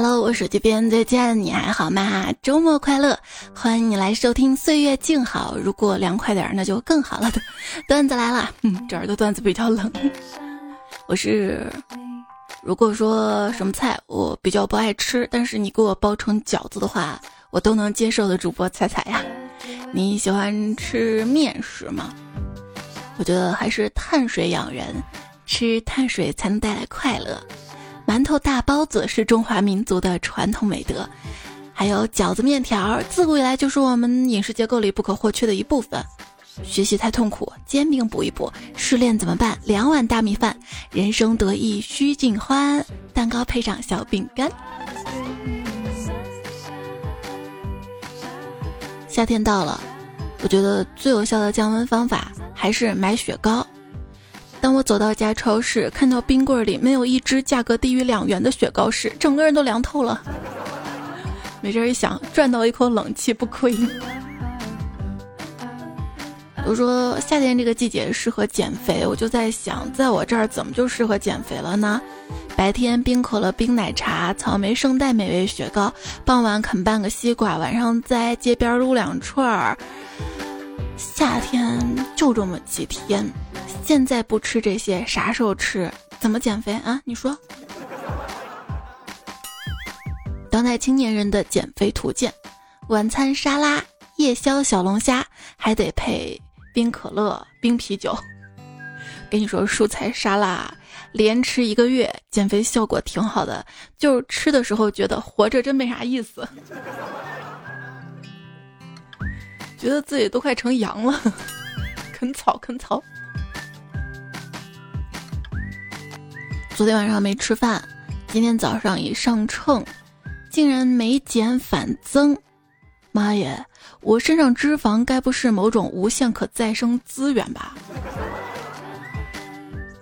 Hello，我手机边最亲爱的你还好吗？周末快乐，欢迎你来收听《岁月静好》。如果凉快点，那就更好了。段子来了，嗯，这儿的段子比较冷。我是，如果说什么菜我比较不爱吃，但是你给我包成饺子的话，我都能接受的。主播彩彩呀，你喜欢吃面食吗？我觉得还是碳水养人，吃碳水才能带来快乐。馒头、大包子是中华民族的传统美德，还有饺子、面条，自古以来就是我们饮食结构里不可或缺的一部分。学习太痛苦，煎饼补一补；失恋怎么办？两碗大米饭。人生得意须尽欢，蛋糕配上小饼干。夏天到了，我觉得最有效的降温方法还是买雪糕。当我走到一家超市，看到冰柜里没有一只价格低于两元的雪糕时，整个人都凉透了。没这一想，赚到一口冷气不亏。都说夏天这个季节适合减肥，我就在想，在我这儿怎么就适合减肥了呢？白天冰可乐、冰奶茶、草莓圣代美味雪糕，傍晚啃半个西瓜，晚上在街边撸两串儿。夏天就这么几天。现在不吃这些，啥时候吃？怎么减肥啊？你说。当代青年人的减肥图鉴：晚餐沙拉，夜宵小龙虾，还得配冰可乐、冰啤酒。跟你说，蔬菜沙拉连吃一个月，减肥效果挺好的。就是吃的时候觉得活着真没啥意思，觉得自己都快成羊了，啃 草啃草。昨天晚上没吃饭，今天早上一上秤，竟然没减反增。妈耶，我身上脂肪该不是某种无限可再生资源吧？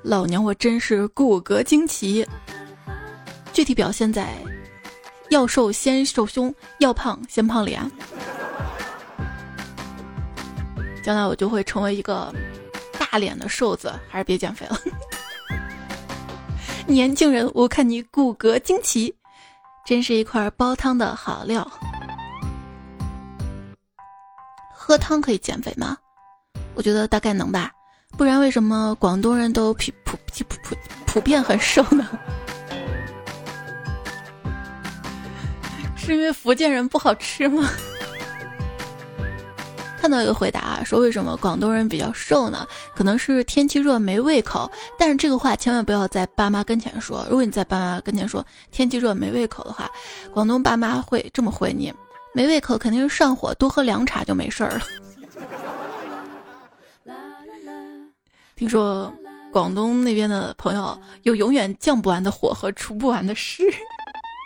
老娘我真是骨骼惊奇。具体表现在，要瘦先瘦胸，要胖先胖脸。将来我就会成为一个大脸的瘦子，还是别减肥了。年轻人，我看你骨骼惊奇，真是一块煲汤的好料。喝汤可以减肥吗？我觉得大概能吧，不然为什么广东人都普普普普普遍很瘦呢？是因为福建人不好吃吗？看到一个回答啊，说为什么广东人比较瘦呢？可能是天气热没胃口。但是这个话千万不要在爸妈跟前说。如果你在爸妈跟前说天气热没胃口的话，广东爸妈会这么回你：没胃口肯定是上火，多喝凉茶就没事儿了。听说广东那边的朋友有永远降不完的火和除不完的湿。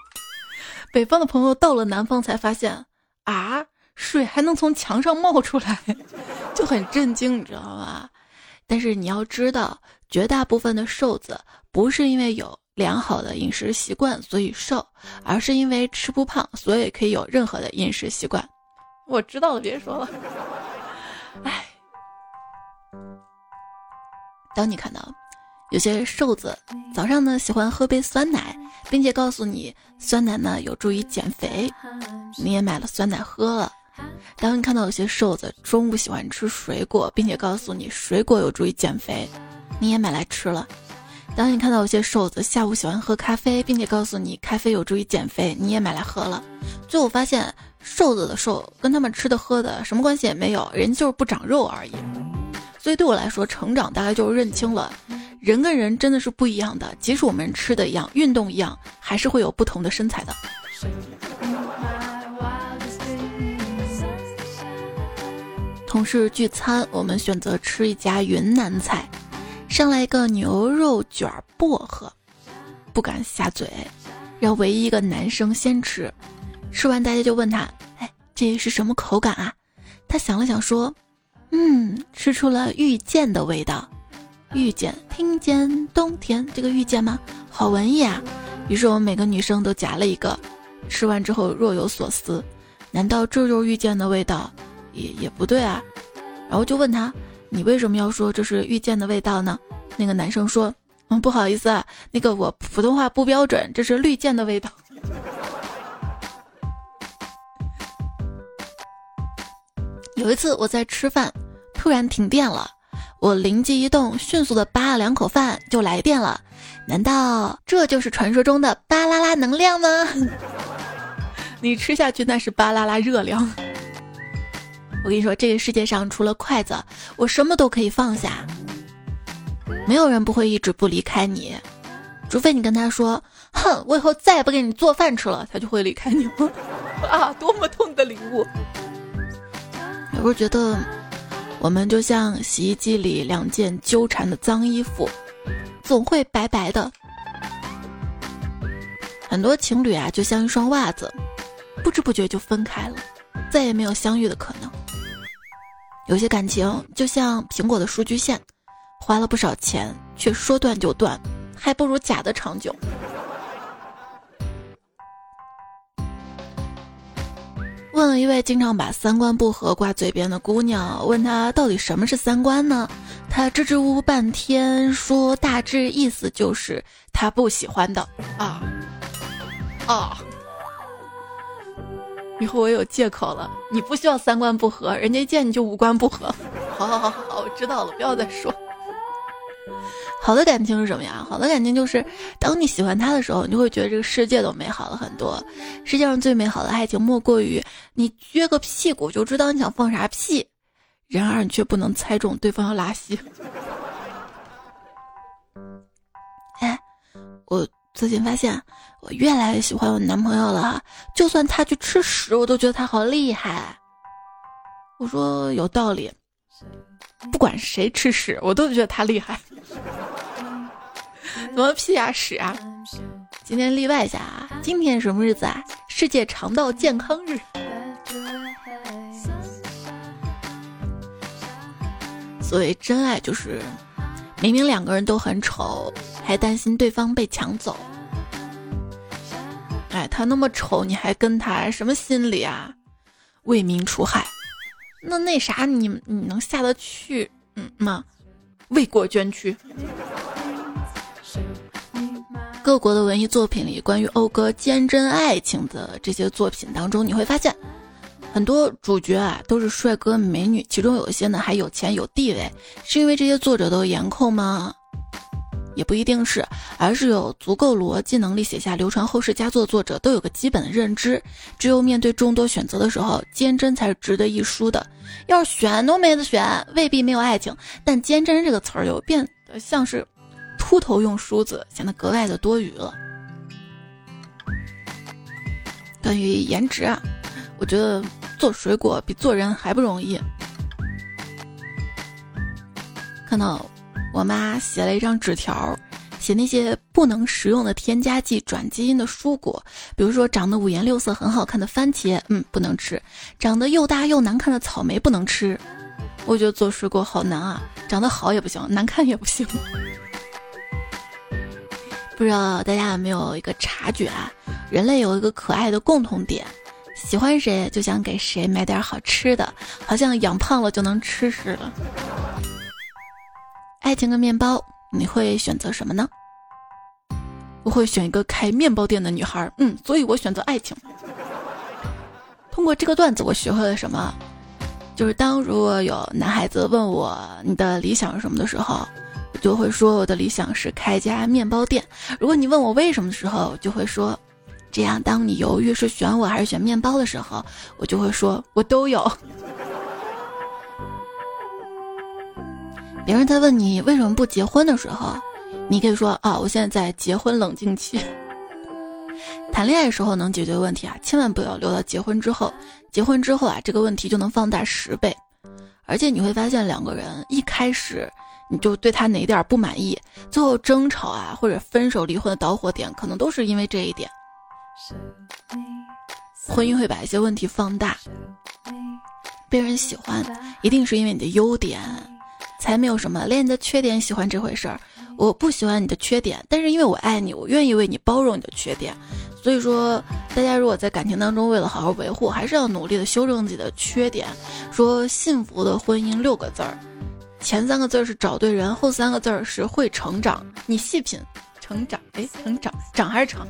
北方的朋友到了南方才发现啊。水还能从墙上冒出来，就很震惊，你知道吗？但是你要知道，绝大部分的瘦子不是因为有良好的饮食习惯所以瘦，而是因为吃不胖，所以可以有任何的饮食习惯。我知道了，别说了。哎，当你看到有些瘦子早上呢喜欢喝杯酸奶，并且告诉你酸奶呢有助于减肥，你也买了酸奶喝了。当你看到有些瘦子中午喜欢吃水果，并且告诉你水果有助于减肥，你也买来吃了；当你看到有些瘦子下午喜欢喝咖啡，并且告诉你咖啡有助于减肥，你也买来喝了。最后发现，瘦子的瘦跟他们吃的喝的什么关系也没有，人就是不长肉而已。所以对我来说，成长大概就是认清了，人跟人真的是不一样的，即使我们吃的一样，运动一样，还是会有不同的身材的。同事聚餐，我们选择吃一家云南菜，上来一个牛肉卷薄荷，不敢下嘴，让唯一一个男生先吃。吃完，大家就问他：“哎，这是什么口感啊？”他想了想说：“嗯，吃出了遇见的味道。遇见，听见冬天这个遇见吗？好文艺啊！”于是我们每个女生都夹了一个，吃完之后若有所思：难道这就是遇见的味道？也也不对啊。然后就问他你为什么要说这是遇见的味道呢？那个男生说嗯不好意思啊那个我普通话不标准这是绿箭的味道。有一次我在吃饭突然停电了我灵机一动迅速的扒了两口饭就来电了。难道这就是传说中的巴拉拉能量吗？你吃下去那是巴拉拉热量。我跟你说，这个世界上除了筷子，我什么都可以放下。没有人不会一直不离开你，除非你跟他说：“哼，我以后再也不给你做饭吃了。”他就会离开你了。啊，多么痛的领悟！有时候觉得，我们就像洗衣机里两件纠缠的脏衣服，总会白白的。很多情侣啊，就像一双袜子，不知不觉就分开了，再也没有相遇的可能。有些感情就像苹果的数据线，花了不少钱，却说断就断，还不如假的长久。问了一位经常把三观不合挂嘴边的姑娘，问她到底什么是三观呢？她支支吾吾半天，说大致意思就是她不喜欢的啊啊！以后我有借口了，你不需要三观不合，人家一见你就五官不合。好好好好好，我知道了，不要再说。好的感情是什么呀？好的感情就是，当你喜欢他的时候，你就会觉得这个世界都美好了很多。世界上最美好的爱情，莫过于你撅个屁股就知道你想放啥屁，然而你却不能猜中对方要拉稀。最近发现，我越来越喜欢我男朋友了。就算他去吃屎，我都觉得他好厉害。我说有道理，不管谁吃屎，我都觉得他厉害。怎么屁啊屎啊！今天例外一下啊，今天什么日子啊？世界肠道健康日。所谓真爱就是，明明两个人都很丑，还担心对方被抢走。哎，他那么丑，你还跟他，什么心理啊？为民除害，那那啥，你你能下得去嗯吗？为国捐躯。各国的文艺作品里，关于讴歌坚贞爱情的这些作品当中，你会发现，很多主角啊都是帅哥美女，其中有一些呢还有钱有地位，是因为这些作者都颜控吗？也不一定是，而是有足够逻辑能力写下流传后世佳作的作者都有个基本的认知，只有面对众多选择的时候，坚贞才是值得一书的。要是选都没得选，未必没有爱情，但坚贞这个词儿又变得像是。秃头用梳子显得格外的多余了。关于颜值啊，我觉得做水果比做人还不容易。看到我妈写了一张纸条，写那些不能食用的添加剂、转基因的蔬果，比如说长得五颜六色很好看的番茄，嗯，不能吃；长得又大又难看的草莓不能吃。我觉得做水果好难啊，长得好也不行，难看也不行。不知道大家有没有一个察觉啊？人类有一个可爱的共同点，喜欢谁就想给谁买点好吃的，好像养胖了就能吃似的。爱情跟面包，你会选择什么呢？我会选一个开面包店的女孩，嗯，所以我选择爱情。通过这个段子，我学会了什么？就是当如果有男孩子问我你的理想是什么的时候。我就会说我的理想是开家面包店。如果你问我为什么的时候，就会说，这样当你犹豫是选我还是选面包的时候，我就会说我都有。别人在问你为什么不结婚的时候，你可以说啊，我现在在结婚冷静期。谈恋爱时候能解决问题啊，千万不要留到结婚之后。结婚之后啊，这个问题就能放大十倍，而且你会发现两个人一开始。你就对他哪点不满意，最后争吵啊，或者分手离婚的导火点，可能都是因为这一点。婚姻会把一些问题放大，被人喜欢，一定是因为你的优点，才没有什么连你的缺点喜欢这回事儿。我不喜欢你的缺点，但是因为我爱你，我愿意为你包容你的缺点。所以说，大家如果在感情当中为了好好维护，还是要努力的修正自己的缺点。说幸福的婚姻六个字儿。前三个字儿是找对人，后三个字儿是会成长。你细品，成长，哎，成长，长还是长？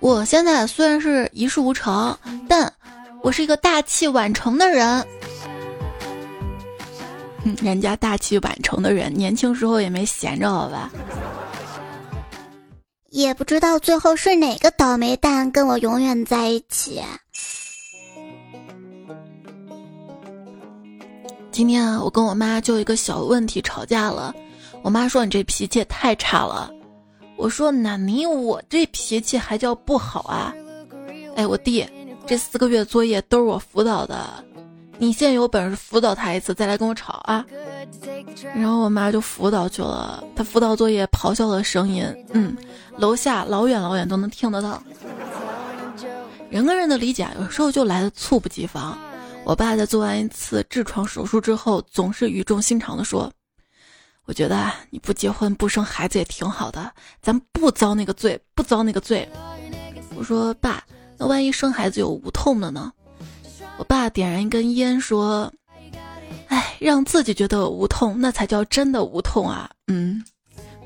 我现在虽然是一事无成，但我是一个大器晚成的人。人家大器晚成的人，年轻时候也没闲着，好吧？也不知道最后是哪个倒霉蛋跟我永远在一起。今天啊我跟我妈就一个小问题吵架了，我妈说你这脾气也太差了。我说那你我这脾气还叫不好啊？哎，我弟这四个月作业都是我辅导的。你现在有本事辅导他一次，再来跟我吵啊！然后我妈就辅导去了，她辅导作业咆哮的声音，嗯，楼下老远老远都能听得到。人跟人的理解有时候就来的猝不及防。我爸在做完一次痔疮手术之后，总是语重心长的说：“我觉得你不结婚不生孩子也挺好的，咱不遭那个罪，不遭那个罪。”我说：“爸，那万一生孩子有无痛的呢？”我爸点燃一根烟，说：“哎，让自己觉得无痛，那才叫真的无痛啊！嗯，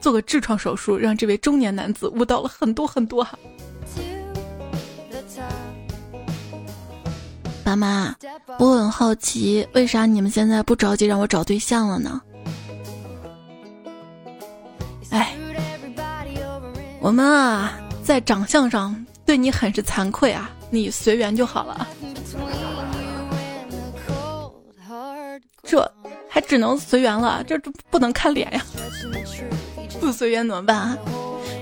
做个痔疮手术，让这位中年男子悟到了很多很多哈。”爸妈，我很好奇，为啥你们现在不着急让我找对象了呢？哎，我们啊，在长相上对你很是惭愧啊，你随缘就好了。这还只能随缘了，这这不能看脸呀！不随缘怎么办啊？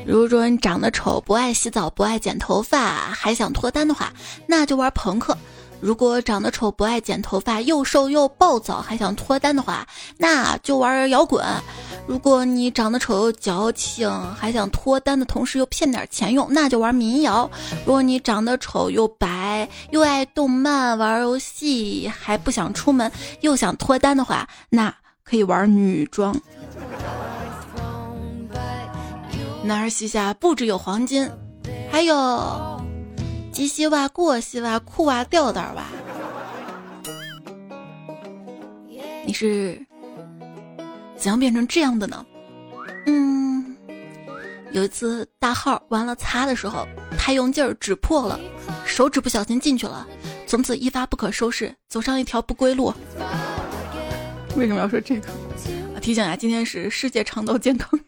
如果说你长得丑，不爱洗澡，不爱剪头发，还想脱单的话，那就玩朋克。如果长得丑不爱剪头发又瘦又暴躁还想脱单的话，那就玩摇滚。如果你长得丑又矫情还想脱单的同时又骗点钱用，那就玩民谣。如果你长得丑又白又爱动漫玩游戏还不想出门又想脱单的话，那可以玩女装。男儿膝下不只有黄金，还有。及膝袜、过膝袜、裤袜、吊带袜，你是怎样变成这样的呢？嗯，有一次大号完了擦的时候太用劲儿，指破了，手指不小心进去了，从此一发不可收拾，走上一条不归路。为什么要说这个？提醒下，今天是世界肠道健康日。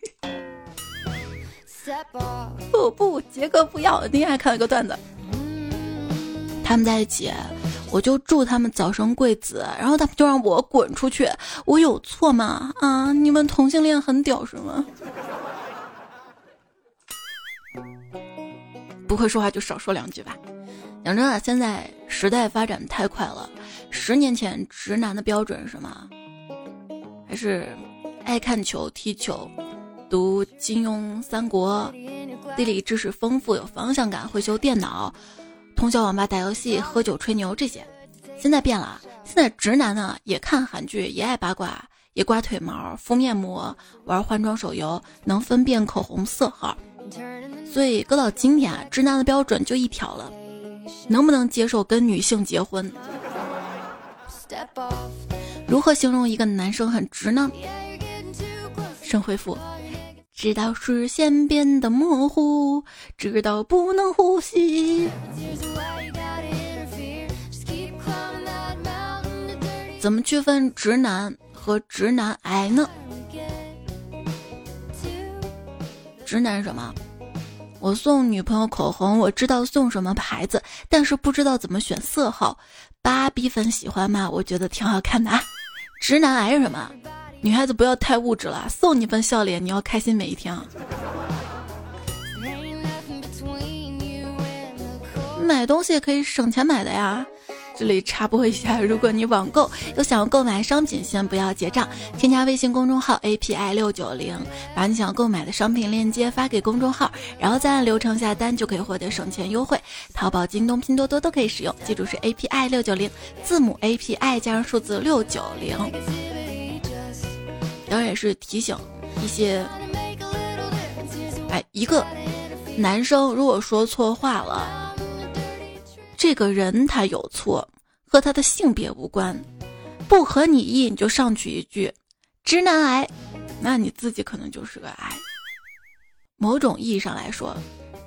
不不，杰哥不要！今天还看了一个段子。他们在一起，我就祝他们早生贵子，然后他们就让我滚出去，我有错吗？啊，你们同性恋很屌是吗？不会说话就少说两句吧。讲真的，现在时代发展太快了，十年前直男的标准是什么？还是爱看球、踢球、读金庸、三国，地理知识丰富、有方向感、会修电脑。通宵网吧打游戏、喝酒吹牛这些，现在变了。现在直男呢也看韩剧，也爱八卦，也刮腿毛、敷面膜、玩换装手游，能分辨口红色号。所以搁到今天啊，直男的标准就一条了：能不能接受跟女性结婚？如何形容一个男生很直呢？神回复。直到视线变得模糊，直到不能呼吸。怎么区分直男和直男癌呢？直男什么？我送女朋友口红，我知道送什么牌子，但是不知道怎么选色号。芭比粉喜欢吗？我觉得挺好看的啊。直男癌是什么？女孩子不要太物质了，送你份笑脸，你要开心每一天啊！买东西也可以省钱买的呀。这里插播一下，如果你网购有想要购买商品，先不要结账，添加微信公众号 API 六九零，把你想要购买的商品链接发给公众号，然后再按流程下单，就可以获得省钱优惠。淘宝、京东、拼多多都可以使用，记住是 API 六九零，字母 API 加上数字六九零。当然也是提醒一些，哎，一个男生如果说错话了，这个人他有错，和他的性别无关，不合你意你就上去一句“直男癌”，那你自己可能就是个癌。某种意义上来说，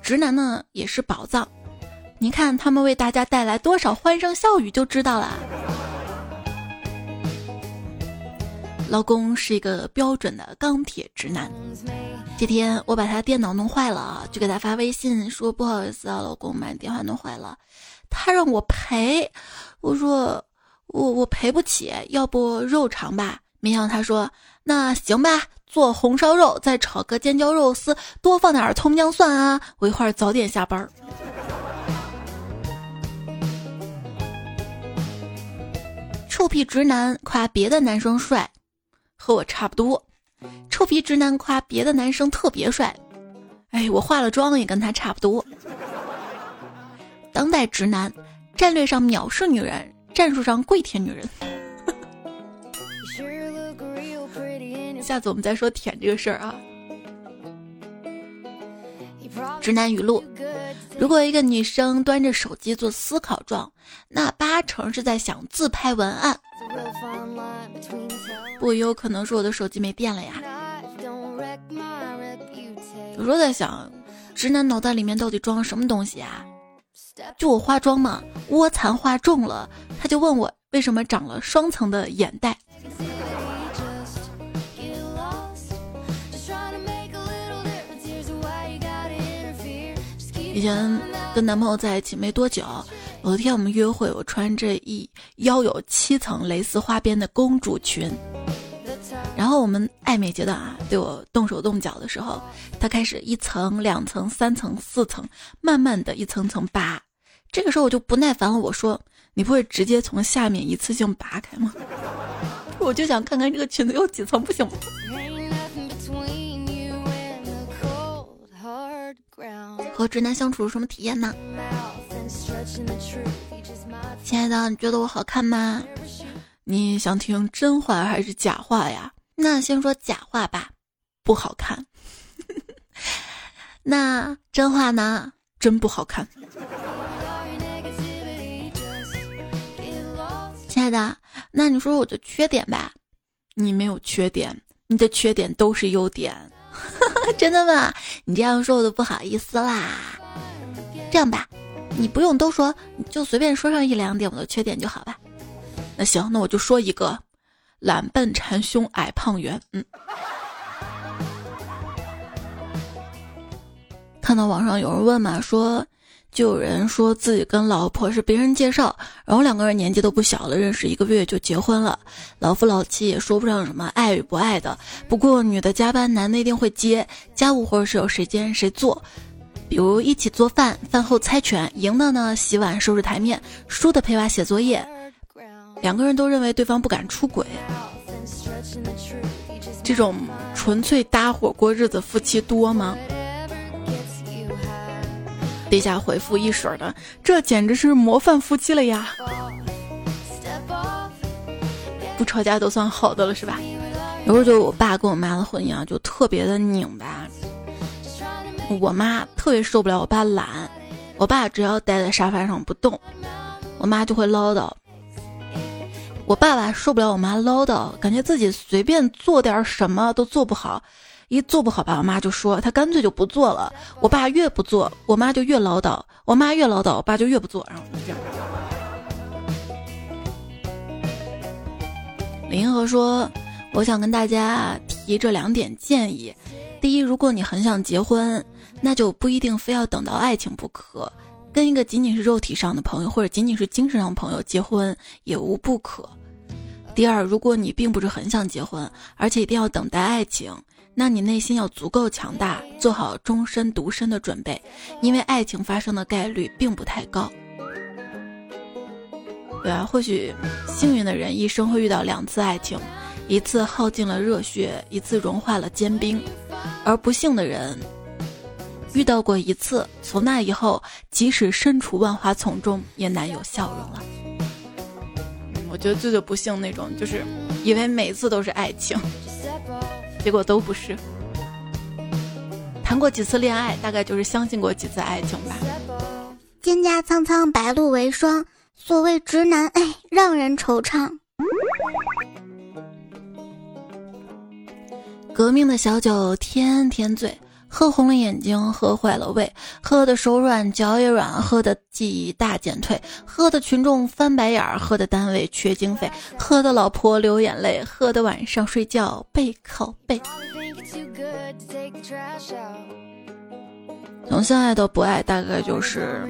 直男呢也是宝藏，你看他们为大家带来多少欢声笑语就知道了。老公是一个标准的钢铁直男。这天我把他电脑弄坏了，就给他发微信说不好意思啊，老公把电话弄坏了，他让我赔，我说我我赔不起，要不肉偿吧？没想到他说那行吧，做红烧肉，再炒个尖椒肉丝，多放点葱姜蒜啊，我一会儿早点下班。臭屁直男夸别的男生帅，和我差不多。臭皮直男夸别的男生特别帅，哎，我化了妆也跟他差不多。当代直男，战略上藐视女人，战术上跪舔女人。下次我们再说舔这个事儿啊。直男语录：如果一个女生端着手机做思考状，那八成是在想自拍文案。不，也有可能是我的手机没电了呀。有时候在想，直男脑袋里面到底装了什么东西啊？就我化妆嘛，卧蚕化重了，他就问我为什么长了双层的眼袋。以前跟男朋友在一起没多久。有一天我们约会，我穿着一腰有七层蕾丝花边的公主裙，然后我们暧昧阶段啊，对我动手动脚的时候，他开始一层、两层、三层、四层，慢慢的一层层扒。这个时候我就不耐烦了，我说：“你不会直接从下面一次性拔开吗？” 我就想看看这个裙子有几层，不行吗？和直男相处什么体验呢？亲爱的，你觉得我好看吗？你想听真话还是假话呀？那先说假话吧，不好看。那真话呢？真不好看。亲爱的，那你说我的缺点吧？你没有缺点，你的缺点都是优点。真的吗？你这样说我都不好意思啦。这样吧。你不用都说，你就随便说上一两点我的缺点就好吧。那行，那我就说一个：懒笨馋凶矮胖圆。嗯。看到网上有人问嘛，说就有人说自己跟老婆是别人介绍，然后两个人年纪都不小了，认识一个月就结婚了，老夫老妻也说不上什么爱与不爱的。不过女的加班，男的一定会接家务活是由谁兼谁做。比如一起做饭，饭后猜拳，赢的呢洗碗收拾台面，输的陪娃写作业。两个人都认为对方不敢出轨，这种纯粹搭伙过日子夫妻多吗？底下回复一水的，这简直是模范夫妻了呀！不吵架都算好的了是吧？有时候就我爸跟我妈的婚姻啊，就特别的拧巴。我妈特别受不了我爸懒，我爸只要待在沙发上不动，我妈就会唠叨。我爸爸受不了我妈唠叨，感觉自己随便做点什么都做不好，一做不好吧，我妈就说他干脆就不做了。我爸越不做，我妈就越唠叨；我妈越唠叨，我爸就越不做，然后就这样。李银河说：“我想跟大家提这两点建议。第一，如果你很想结婚。”那就不一定非要等到爱情不可，跟一个仅仅是肉体上的朋友或者仅仅是精神上朋友结婚也无不可。第二，如果你并不是很想结婚，而且一定要等待爱情，那你内心要足够强大，做好终身独身的准备，因为爱情发生的概率并不太高。对啊，或许幸运的人一生会遇到两次爱情，一次耗尽了热血，一次融化了坚冰，而不幸的人。遇到过一次，从那以后，即使身处万花丛中，也难有笑容了。我觉得最最不幸那种，就是以为每次都是爱情，结果都不是。谈过几次恋爱，大概就是相信过几次爱情吧。蒹葭苍苍，白露为霜。所谓直男，哎，让人惆怅。革命的小酒天天醉。喝红了眼睛，喝坏了胃，喝的手软脚也软，喝的记忆大减退，喝的群众翻白眼儿，喝的单位缺经费，喝的老婆流眼泪，喝的晚上睡觉背靠背。从相爱到不爱，大概就是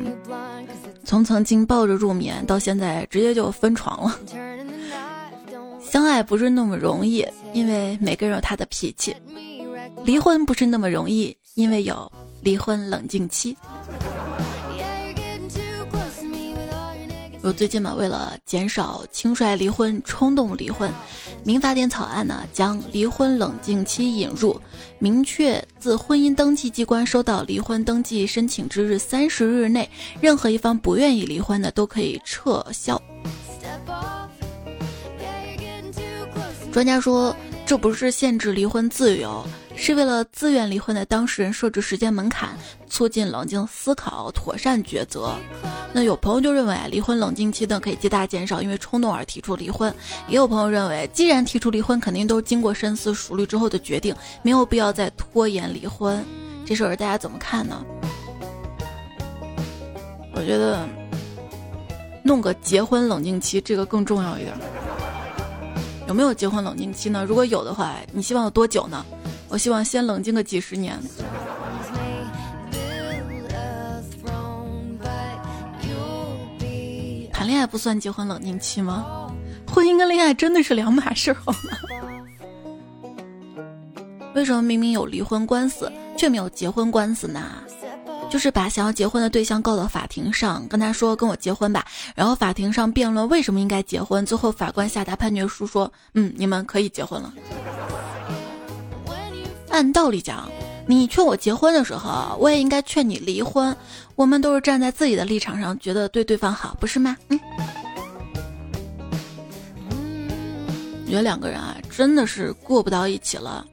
从曾经抱着入眠，到现在直接就分床了。相爱不是那么容易，因为每个人有他的脾气；离婚不是那么容易，因为有离婚冷静期。我最近嘛，为了减少轻率离婚、冲动离婚，民法典草案呢将离婚冷静期引入，明确自婚姻登记机关收到离婚登记申请之日三十日内，任何一方不愿意离婚的都可以撤销。专家说，这不是限制离婚自由。是为了自愿离婚的当事人设置时间门槛，促进冷静思考、妥善抉择。那有朋友就认为啊离婚冷静期呢可以极大减少因为冲动而提出离婚，也有朋友认为既然提出离婚，肯定都是经过深思熟虑之后的决定，没有必要再拖延离婚。这事儿大家怎么看呢？我觉得弄个结婚冷静期这个更重要一点。有没有结婚冷静期呢？如果有的话，你希望有多久呢？我希望先冷静个几十年。谈恋爱不算结婚冷静期吗？婚姻跟恋爱真的是两码事，好吗？为什么明明有离婚官司却没有结婚官司呢？就是把想要结婚的对象告到法庭上，跟他说跟我结婚吧，然后法庭上辩论为什么应该结婚，最后法官下达判决书说，嗯，你们可以结婚了。按道理讲，你劝我结婚的时候，我也应该劝你离婚。我们都是站在自己的立场上，觉得对对方好，不是吗？嗯。觉得两个人啊，真的是过不到一起了，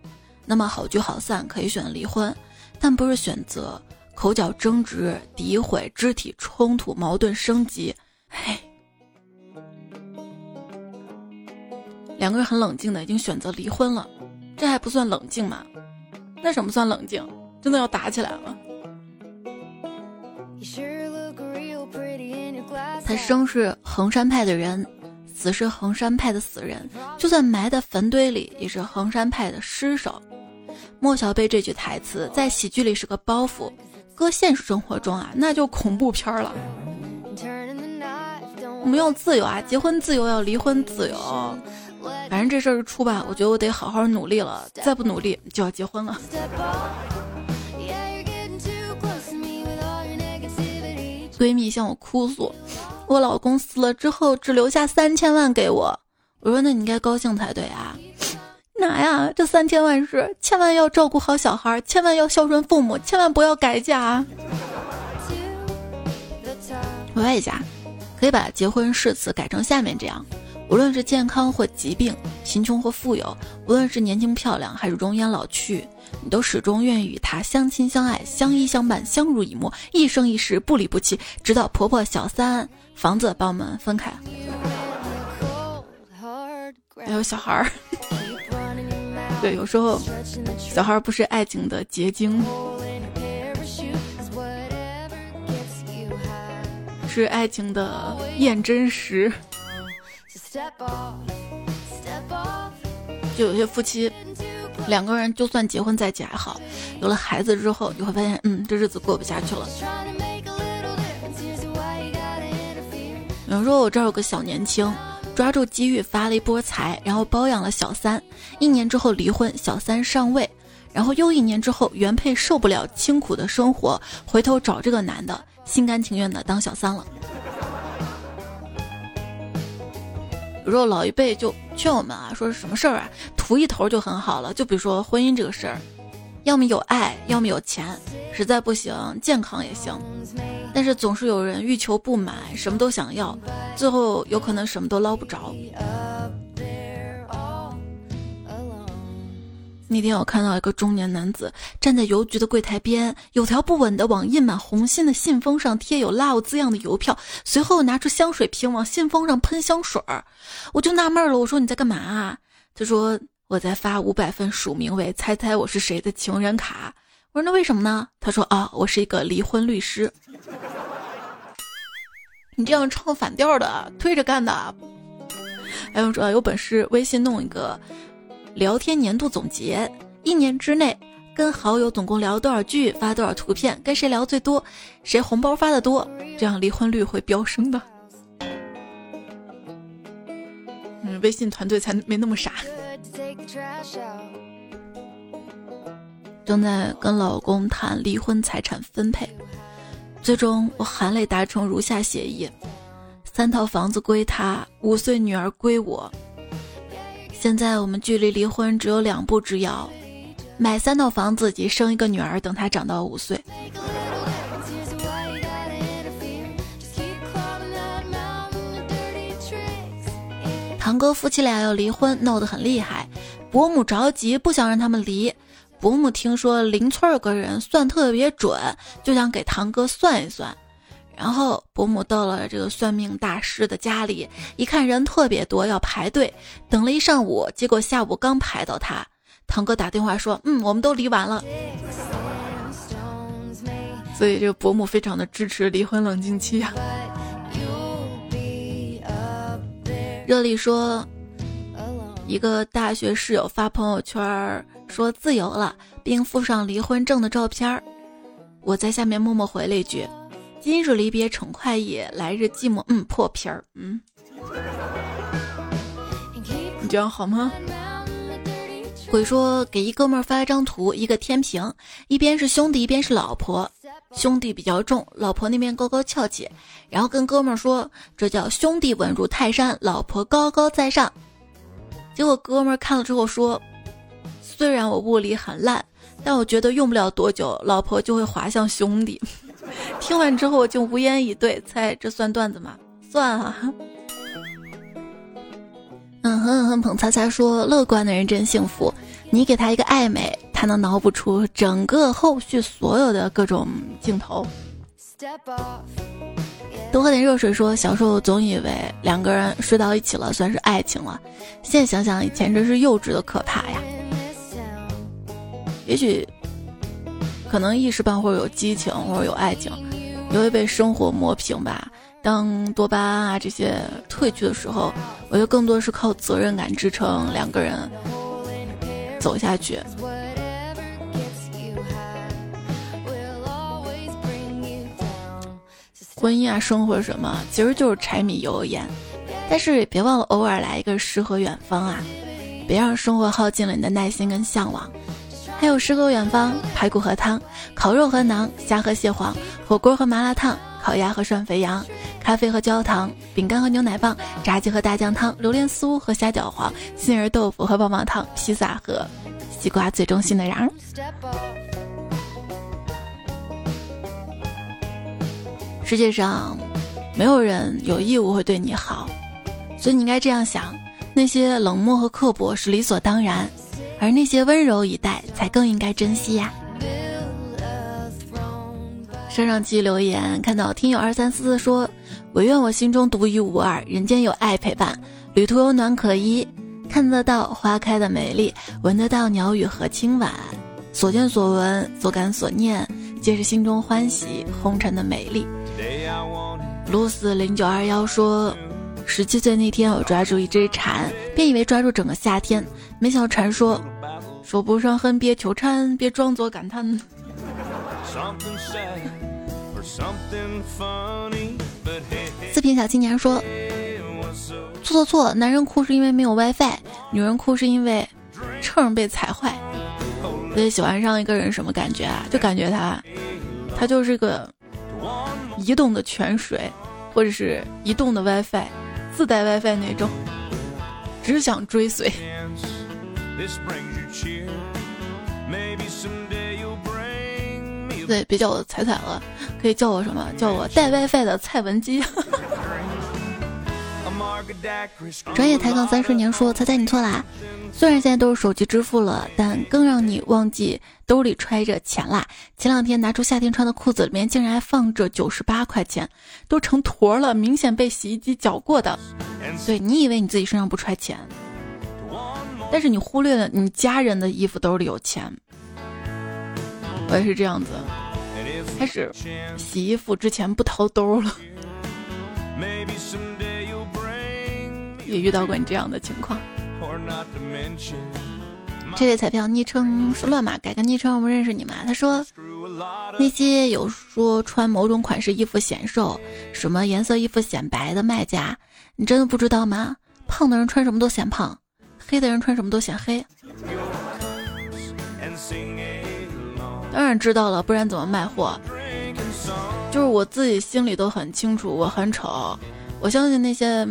那么好聚好散，可以选择离婚，但不是选择口角争执、诋毁、肢体冲突、矛盾升级。唉，两个人很冷静的，已经选择离婚了，这还不算冷静吗？那什么算冷静？真的要打起来了？他生是衡山派的人，死是衡山派的死人，就算埋在坟堆里，也是衡山派的尸首。莫小贝这句台词在喜剧里是个包袱，搁现实生活中啊，那就恐怖片了。我们要自由啊，结婚自由，要离婚自由。反正这事儿出吧，我觉得我得好好努力了，再不努力就要结婚了。闺蜜向我哭诉，我老公死了之后只留下三千万给我。我说那你应该高兴才对啊，哪呀？这三千万是千万要照顾好小孩，千万要孝顺父母，千万不要改嫁。我问一下，可以把结婚誓词改成下面这样。无论是健康或疾病，贫穷或富有，无论是年轻漂亮还是容颜老去，你都始终愿意与他相亲相爱、相依相伴、相濡以沫，一生一世不离不弃，直到婆婆、小三、房子把我们分开。还有小孩儿，对，有时候小孩儿不是爱情的结晶，是爱情的验真实。就有些夫妻，两个人就算结婚在一起还好，有了孩子之后，你会发现，嗯，这日子过不下去了。有人说我这儿有个小年轻，抓住机遇发了一波财，然后包养了小三，一年之后离婚，小三上位，然后又一年之后，原配受不了清苦的生活，回头找这个男的，心甘情愿的当小三了。比如说老一辈就劝我们啊，说什么事儿啊，图一头就很好了。就比如说婚姻这个事儿，要么有爱，要么有钱，实在不行健康也行。但是总是有人欲求不满，什么都想要，最后有可能什么都捞不着。那天我看到一个中年男子站在邮局的柜台边，有条不紊的往印满红心的信封上贴有 “love” 字样的邮票，随后拿出香水瓶往信封上喷香水儿。我就纳闷了，我说你在干嘛啊？他说我在发五百份署名为“猜猜我是谁”的情人卡。我说那为什么呢？他说啊，我是一个离婚律师。你这样唱反调的，推着干的。还有说有本事微信弄一个聊天年度总结，一年之内跟好友总共聊多少句，发多少图片，跟谁聊最多，谁红包发的多，这样离婚率会飙升的。嗯，微信团队才没那么傻。正在跟老公谈离婚财产分配，最终我含泪达成如下协议：三套房子归他，五岁女儿归我。现在我们距离离婚只有两步之遥，买三套房子及生一个女儿，等她长到五岁。堂哥夫妻俩要离婚，闹得很厉害，伯母着急，不想让他们离。伯母听说邻村有个人算特别准，就想给堂哥算一算。然后伯母到了这个算命大师的家里，一看人特别多，要排队，等了一上午，结果下午刚排到他。堂哥打电话说：“嗯，我们都离完了。”所以这个伯母非常的支持离婚冷静期啊。热力说，一个大学室友发朋友圈。说自由了，并附上离婚证的照片儿。我在下面默默回了一句：“今日离别成快意，来日寂寞。”嗯，破皮儿。嗯，你这样好吗？鬼说给一哥们儿发一张图，一个天平，一边是兄弟，一边是老婆。兄弟比较重，老婆那边高高翘起。然后跟哥们儿说：“这叫兄弟稳如泰山，老婆高高在上。”结果哥们儿看了之后说。虽然我物理很烂，但我觉得用不了多久，老婆就会滑向兄弟。听完之后我就无言以对，猜这算段子吗？算啊。嗯哼哼，捧擦擦说，乐观的人真幸福。你给他一个暧昧，他能脑补出整个后续所有的各种镜头。多喝点热水说，小时候总以为两个人睡到一起了算是爱情了，现在想想以前真是幼稚的可怕呀。也许，可能一时半会儿有激情或者有爱情，也会被生活磨平吧。当多巴胺啊这些褪去的时候，我觉得更多是靠责任感支撑两个人走下去。婚姻啊，生活什么，其实就是柴米油盐。但是也别忘了偶尔来一个诗和远方啊，别让生活耗尽了你的耐心跟向往。还有诗和远方，排骨和汤，烤肉和馕，虾和蟹黄，火锅和麻辣烫，烤鸭和涮肥羊，咖啡和焦糖，饼干和牛奶棒，炸鸡和大酱汤，榴莲酥和虾饺黄，杏仁豆腐和棒棒糖，披萨和西瓜最中心的瓤。世界上没有人有义务会对你好，所以你应该这样想：那些冷漠和刻薄是理所当然。而那些温柔以待，才更应该珍惜呀。上上期留言看到听友二三四四说：“唯愿我心中独一无二，人间有爱陪伴，旅途有暖可依，看得到花开的美丽，闻得到鸟语和清晚，所见所闻，所感所念，皆是心中欢喜，红尘的美丽。”露丝零九二幺说：“十七岁那天，我抓住一只蝉，便以为抓住整个夏天。”没想到蝉说，说不上恨别求缠，别装作感叹。四品小青年说：错错错，男人哭是因为没有 WiFi，女人哭是因为秤被踩坏。所以喜欢上一个人什么感觉啊？就感觉他，他就是个移动的泉水，或者是移动的 WiFi，自带 WiFi 那种，只想追随。对，别叫我彩彩了，可以叫我什么？叫我带 WiFi 的蔡文姬。专业抬杠三十年说，猜猜你错啦。虽然现在都是手机支付了，但更让你忘记兜里揣着钱啦。前两天拿出夏天穿的裤子，里面竟然还放着九十八块钱，都成坨了，明显被洗衣机搅过的。对你以为你自己身上不揣钱？但是你忽略了你家人的衣服兜里有钱。我也是这样子，开始洗衣服之前不掏兜了。也遇到过你这样的情况。这位彩票昵称是乱码，改个昵称我们认识你吗？他说那些有说穿某种款式衣服显瘦，什么颜色衣服显白的卖家，你真的不知道吗？胖的人穿什么都显胖，黑的人穿什么都显黑。当然知道了，不然怎么卖货？就是我自己心里都很清楚，我很丑。我相信那些。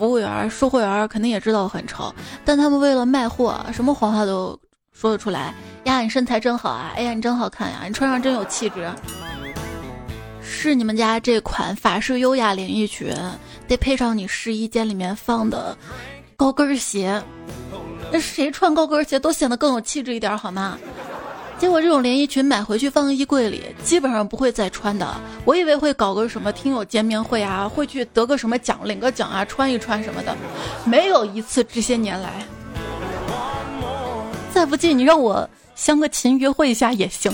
服务员、售货员肯定也知道我很丑，但他们为了卖货，什么谎话都说得出来。呀，你身材真好啊！哎呀，你真好看呀！你穿上真有气质。是你们家这款法式优雅连衣裙，得配上你试衣间里面放的高跟鞋。那谁穿高跟鞋都显得更有气质一点，好吗？结果这种连衣裙买回去放衣柜里，基本上不会再穿的。我以为会搞个什么听友见面会啊，会去得个什么奖，领个奖啊，穿一穿什么的，没有一次。这些年来，再不济你让我相个亲约会一下也行。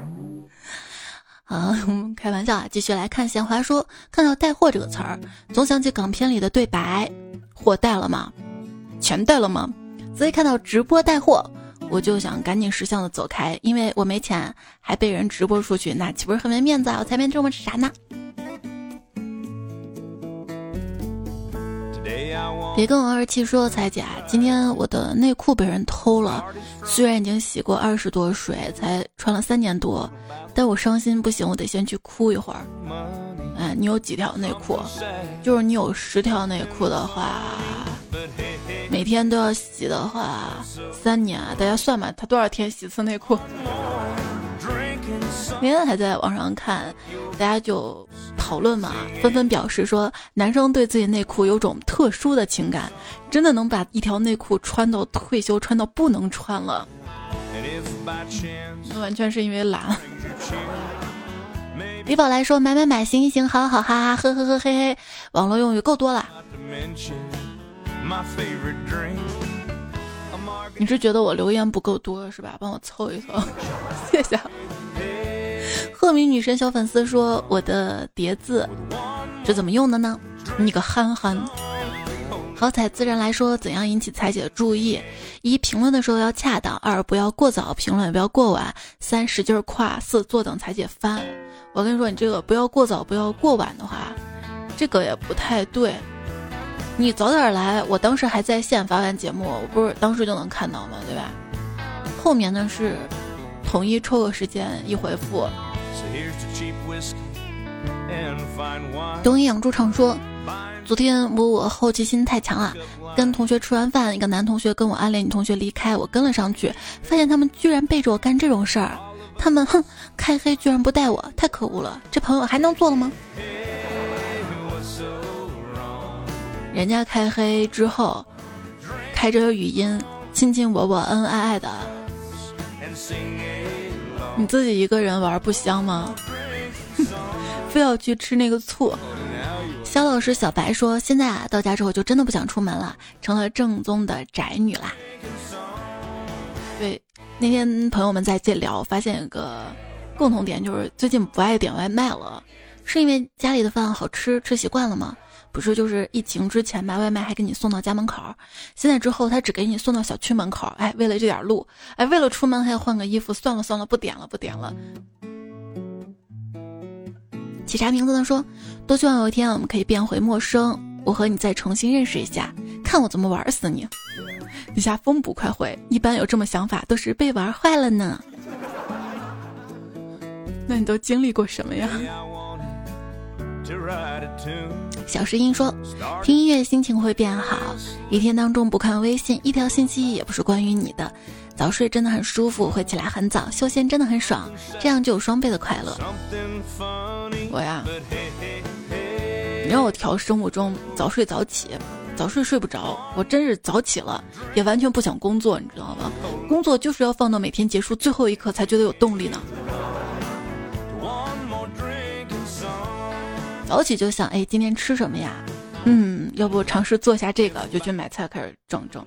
啊，开玩笑啊，继续来看闲话说，看到带货这个词儿，总想起港片里的对白：货带了吗？钱带了吗？所以看到直播带货。我就想赶紧识相的走开，因为我没钱，还被人直播出去，那岂不是很没面子啊？我才没这么傻呢。别跟我二七说，彩姐，今天我的内裤被人偷了，虽然已经洗过二十多水，才穿了三年多，但我伤心不行，我得先去哭一会儿。哎，你有几条内裤？就是你有十条内裤的话。每天都要洗的话，三年啊！大家算吧，他多少天洗一次内裤？今天还在网上看，大家就讨论嘛，纷纷表示说，男生对自己内裤有种特殊的情感，真的能把一条内裤穿到退休，穿到不能穿了。那完全是因为懒。李宝来说，买买买，行行行，好好哈哈，呵呵呵，嘿嘿，网络用语够多了。My favorite drink 你是觉得我留言不够多是吧？帮我凑一凑，谢谢。鹤鸣女神小粉丝说：“我的叠字是怎么用的呢？你个憨憨。”好彩自然来说，怎样引起彩姐的注意？一评论的时候要恰当，二不要过早评论，也不要过晚，三使劲夸，四坐等彩姐翻。我跟你说，你这个不要过早，不要过晚的话，这个也不太对。你早点来，我当时还在线发完节目，我不是当时就能看到吗？对吧？后面呢是统一抽个时间一回复。东一养猪场说，昨天我我好奇心太强了，跟同学吃完饭，一个男同学跟我暗恋女同学离开，我跟了上去，发现他们居然背着我干这种事儿，他们哼开黑居然不带我，太可恶了，这朋友还能做了吗？人家开黑之后，开着语音，亲亲我我，恩恩爱爱的。你自己一个人玩不香吗？非要去吃那个醋。肖老师小白说：“现在啊，到家之后就真的不想出门了，成了正宗的宅女啦。”对，那天朋友们在这聊，发现一个共同点，就是最近不爱点外卖了，是因为家里的饭好吃，吃习惯了吗？不是，就是疫情之前买外卖还给你送到家门口，现在之后他只给你送到小区门口。哎，为了这点路，哎，为了出门还要换个衣服，算了算了，不点了不点了。起啥名字呢？说，多希望有一天我们可以变回陌生，我和你再重新认识一下，看我怎么玩死你。底下风不快回，一般有这么想法都是被玩坏了呢。那你都经历过什么呀？小石英说：“听音乐心情会变好，一天当中不看微信，一条信息也不是关于你的。早睡真的很舒服，会起来很早，休闲真的很爽，这样就有双倍的快乐。我呀，你让我调生物钟，早睡早起，早睡睡不着，我真是早起了，也完全不想工作，你知道吗？工作就是要放到每天结束最后一刻才觉得有动力呢。”早起就想，哎，今天吃什么呀？嗯，要不尝试做下这个，就去买菜开始整整。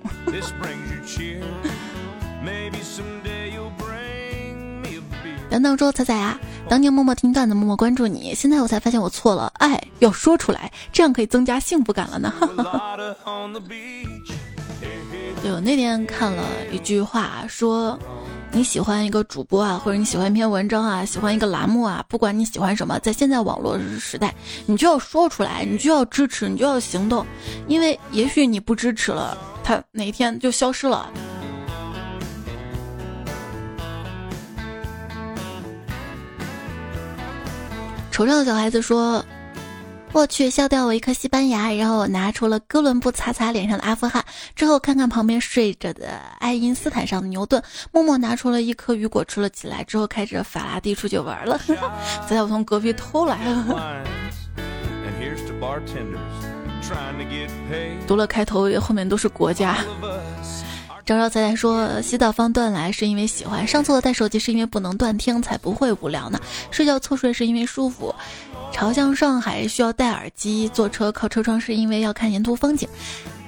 等等说彩彩啊，当年默默听段子，默默关注你，现在我才发现我错了，爱要说出来，这样可以增加幸福感了呢。对，我那天看了一句话，说你喜欢一个主播啊，或者你喜欢一篇文章啊，喜欢一个栏目啊，不管你喜欢什么，在现在网络时代，你就要说出来，你就要支持，你就要行动，因为也许你不支持了，他哪一天就消失了。惆怅的小孩子说：“我去，笑掉我一颗西班牙，然后我拿出了哥伦布擦擦脸上的阿富汗，之后看看旁边睡着的爱因斯坦上的牛顿，默默拿出了一颗雨果吃了起来，之后开着法拉第出去玩了。再我从隔壁偷来了。读了开头，后面都是国家。”招招彩彩说：“洗澡放断来是因为喜欢，上厕所带手机是因为不能断听，才不会无聊呢。睡觉侧睡是因为舒服，朝向上海需要戴耳机，坐车靠车窗是因为要看沿途风景。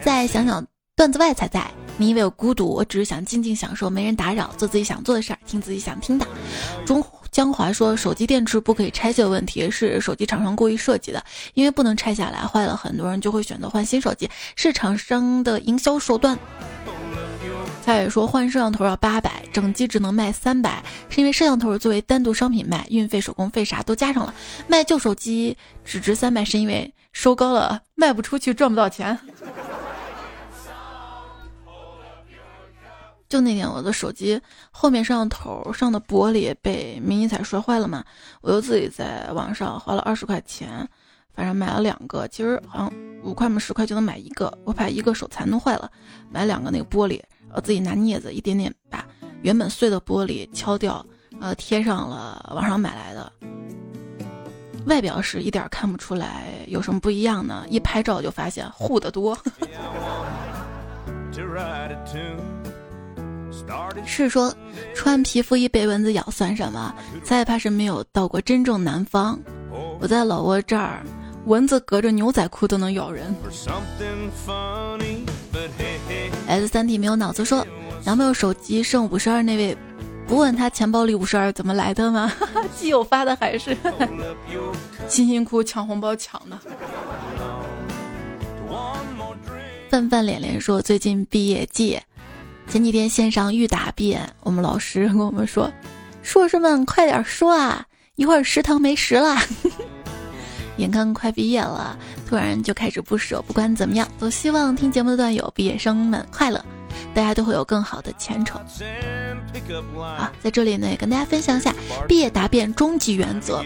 再想想段子外才在，你以为我孤独？我只是想静静享受，没人打扰，做自己想做的事儿，听自己想听的。”中江华说：“手机电池不可以拆卸的问题是手机厂商故意设计的，因为不能拆下来，坏了很多人就会选择换新手机，是厂商的营销手段。”他也说换摄像头要八百，整机只能卖三百，是因为摄像头作为单独商品卖，运费、手工费啥都加上了。卖旧手机只值三百，是因为收高了卖不出去，赚不到钱。就那天我的手机后面摄像头上的玻璃被迷你彩摔坏了嘛，我又自己在网上花了二十块钱，反正买了两个，其实好像五块嘛十块就能买一个，我怕一个手残弄坏了，买两个那个玻璃。我自己拿镊子一点点把原本碎的玻璃敲掉，呃，贴上了网上买来的。外表是一点看不出来有什么不一样呢，一拍照就发现糊的多。是说穿皮肤衣被蚊子咬算什么？再怕是没有到过真正南方。我在老挝这儿，蚊子隔着牛仔裤都能咬人。S 三 T 没有脑子说，男朋友手机剩五十二那位，不问他钱包里五十二怎么来的吗？基友发的还是 辛辛苦抢红包抢的。范范脸脸说，最近毕业季，前几天线上预答辩，我们老师跟我们说，硕士们快点说啊，一会儿食堂没食了。眼看快毕业了，突然就开始不舍。不管怎么样，都希望听节目的段友、毕业生们快乐，大家都会有更好的前程。啊，在这里呢，也跟大家分享一下毕业答辩终极原则：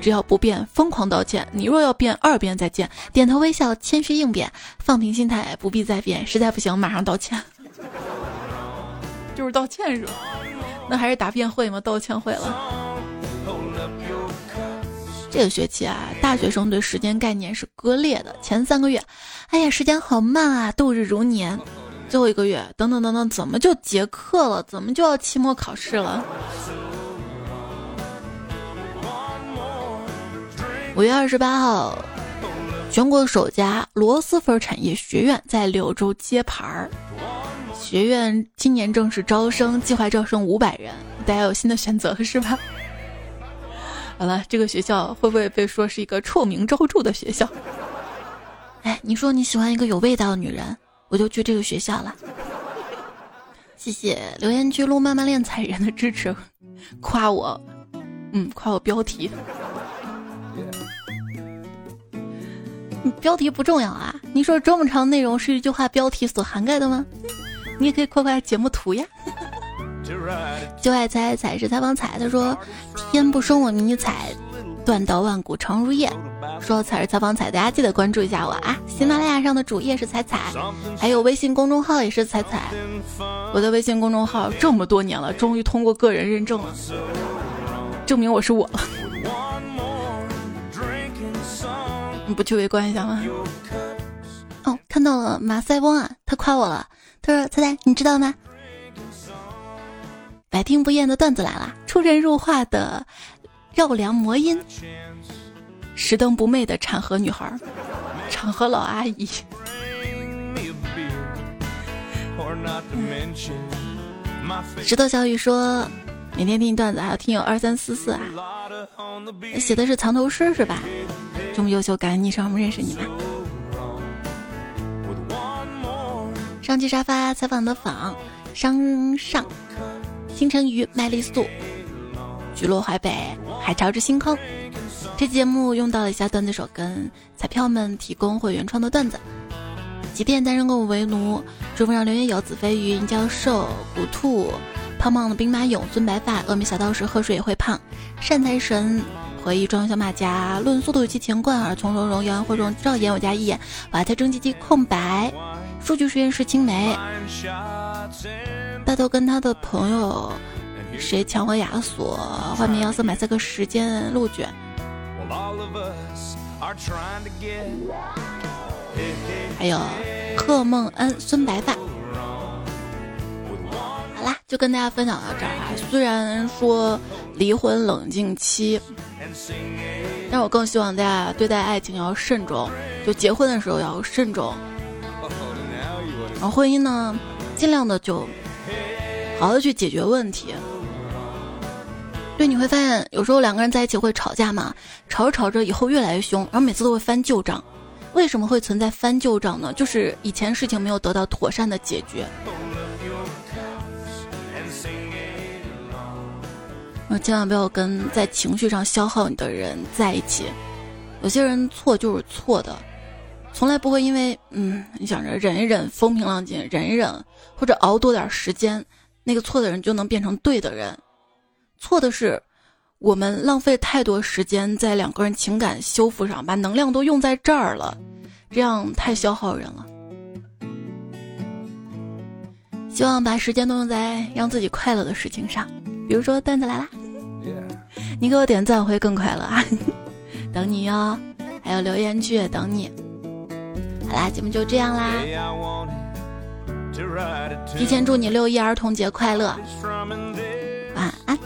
只要不变，疯狂道歉；你若要变，二辩再见。点头微笑，谦虚应变，放平心态，不必再变。实在不行，马上道歉。就是道歉是吧？那还是答辩会吗？道歉会了。这个学期啊，大学生对时间概念是割裂的。前三个月，哎呀，时间好慢啊，度日如年。最后一个月，等等等等，怎么就结课了？怎么就要期末考试了？五月二十八号，全国首家螺蛳粉产业学院在柳州揭牌儿。学院今年正式招生，计划招生五百人。大家有新的选择是吧？好了，这个学校会不会被说是一个臭名昭著的学校？哎，你说你喜欢一个有味道的女人，我就去这个学校了。谢谢留言区路慢慢练踩人的支持，夸我，嗯，夸我标题。标题不重要啊，你说这么长内容是一句话标题所涵盖的吗？你也可以夸夸节目图呀。就爱猜猜是采访彩，他说：“天不生我迷彩，断刀万古长如夜。”说彩是采访彩，大家记得关注一下我啊！喜马拉雅上的主页是彩彩，还有微信公众号也是彩彩。我的微信公众号这么多年了，终于通过个人认证了，证明我是我了。你不去围观一下吗？哦，看到了马赛翁啊，他夸我了，他说：“彩彩，你知道吗？”百听不厌的段子来了，出神入化的绕梁魔音，石灯不昧的产河女孩，产河老阿姨。石头小雨说：“每天听段子，还有听友二三四四啊，写的是藏头诗是吧？这么优秀，感恩昵称，我们认识你吧。上期沙发采访的访商上，星辰鱼麦丽素，菊落淮北，海潮之星空。这节目用到了以下段子手跟彩票们提供或原创的段子。即便单身狗为奴，祝福上留言有子飞鱼、银教授、古兔。胖胖的兵马俑，孙白发，峨眉小道士喝水也会胖，善财神，回忆装小马甲，论速度有其钱罐儿，从容容摇或中照眼我家一眼，瓦特蒸汽机空白，数据实验室青梅，大头跟他的朋友谁抢我亚索，画面要色买三个时间鹿卷，还有贺梦恩，孙白发。好啦，就跟大家分享到这儿啊。虽然说离婚冷静期，但我更希望大家对待爱情要慎重，就结婚的时候要慎重。然后婚姻呢，尽量的就好好的去解决问题。对，你会发现有时候两个人在一起会吵架嘛，吵着吵着以后越来越凶，然后每次都会翻旧账。为什么会存在翻旧账呢？就是以前事情没有得到妥善的解决。那千万不要跟在情绪上消耗你的人在一起。有些人错就是错的，从来不会因为嗯，你想着忍一忍，风平浪静，忍一忍，或者熬多点时间，那个错的人就能变成对的人。错的是我们浪费太多时间在两个人情感修复上，把能量都用在这儿了，这样太消耗人了。希望把时间都用在让自己快乐的事情上。比如说段子来啦，你给我点赞会更快乐啊！等你哟，还有留言区也等你。好啦，节目就这样啦，提前祝你六一儿童节快乐，晚安。